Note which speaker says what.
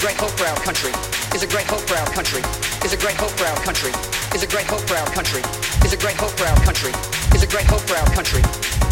Speaker 1: great hope for our country. Is a great hope for our country. Is a great hope for our country. Is a great hope for our country. Is a great hope for our country. Is a great hope for our country.